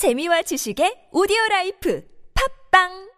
재미와 지식의 오디오 라이프. 팝빵!